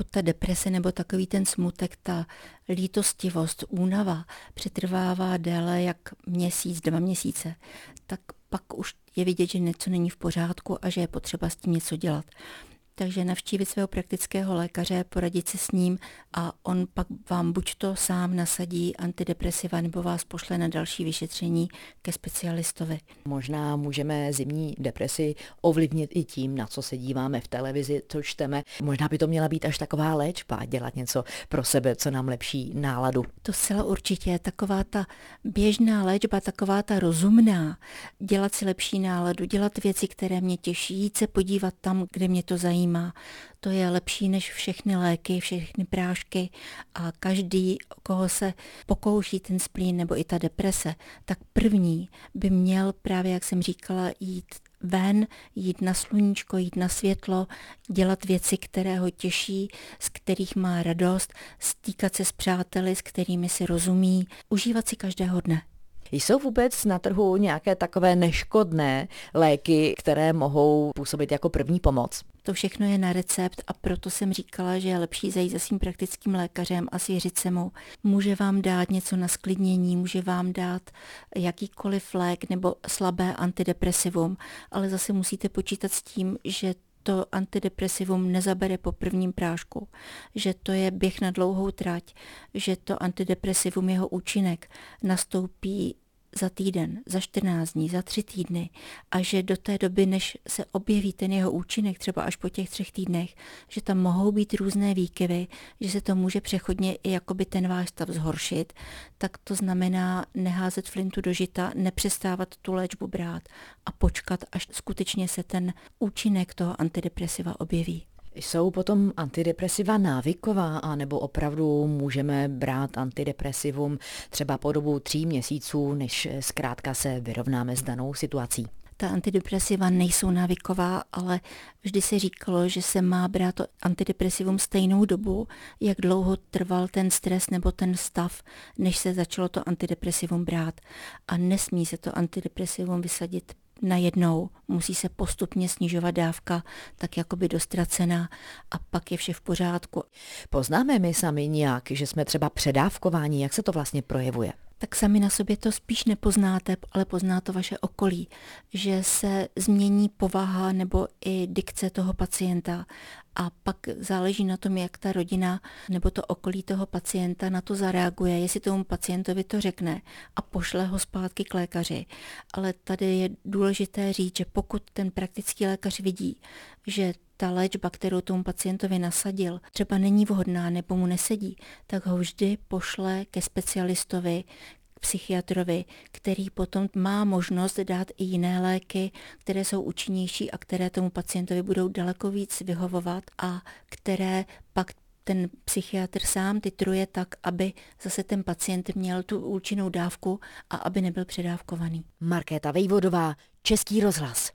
pokud ta deprese nebo takový ten smutek, ta lítostivost, únava přetrvává déle jak měsíc, dva měsíce, tak pak už je vidět, že něco není v pořádku a že je potřeba s tím něco dělat takže navštívit svého praktického lékaře, poradit se s ním a on pak vám buď to sám nasadí antidepresiva nebo vás pošle na další vyšetření ke specialistovi. Možná můžeme zimní depresi ovlivnit i tím, na co se díváme v televizi, co čteme. Možná by to měla být až taková léčba, dělat něco pro sebe, co nám lepší náladu. To zcela určitě, taková ta běžná léčba, taková ta rozumná, dělat si lepší náladu, dělat věci, které mě těší, jít se podívat tam, kde mě to zajímá zajímá. To je lepší než všechny léky, všechny prášky a každý, koho se pokouší ten splín nebo i ta deprese, tak první by měl právě, jak jsem říkala, jít ven, jít na sluníčko, jít na světlo, dělat věci, které ho těší, z kterých má radost, stýkat se s přáteli, s kterými si rozumí, užívat si každého dne. Jsou vůbec na trhu nějaké takové neškodné léky, které mohou působit jako první pomoc? To všechno je na recept a proto jsem říkala, že je lepší zajít za svým praktickým lékařem a svěřit se mu. Může vám dát něco na sklidnění, může vám dát jakýkoliv lék nebo slabé antidepresivum, ale zase musíte počítat s tím, že to antidepresivum nezabere po prvním prášku, že to je běh na dlouhou trať, že to antidepresivum, jeho účinek nastoupí za týden, za 14 dní, za tři týdny a že do té doby, než se objeví ten jeho účinek, třeba až po těch třech týdnech, že tam mohou být různé výkyvy, že se to může přechodně i jakoby ten váš stav zhoršit, tak to znamená neházet flintu do žita, nepřestávat tu léčbu brát a počkat, až skutečně se ten účinek toho antidepresiva objeví. Jsou potom antidepresiva návyková, anebo opravdu můžeme brát antidepresivum třeba po dobu tří měsíců, než zkrátka se vyrovnáme s danou situací? Ta antidepresiva nejsou návyková, ale vždy se říkalo, že se má brát to antidepresivum stejnou dobu, jak dlouho trval ten stres nebo ten stav, než se začalo to antidepresivum brát. A nesmí se to antidepresivum vysadit najednou musí se postupně snižovat dávka, tak jako by dostracená a pak je vše v pořádku. Poznáme my sami nějak, že jsme třeba předávkování, jak se to vlastně projevuje? Tak sami na sobě to spíš nepoznáte, ale pozná to vaše okolí, že se změní povaha nebo i dikce toho pacienta a pak záleží na tom, jak ta rodina nebo to okolí toho pacienta na to zareaguje, jestli tomu pacientovi to řekne a pošle ho zpátky k lékaři. Ale tady je důležité říct, že pokud ten praktický lékař vidí, že ta léčba, kterou tomu pacientovi nasadil, třeba není vhodná nebo mu nesedí, tak ho vždy pošle ke specialistovi, psychiatrovi, který potom má možnost dát i jiné léky, které jsou účinnější a které tomu pacientovi budou daleko víc vyhovovat a které pak ten psychiatr sám titruje tak, aby zase ten pacient měl tu účinnou dávku a aby nebyl předávkovaný. Markéta Vejvodová, Český rozhlas.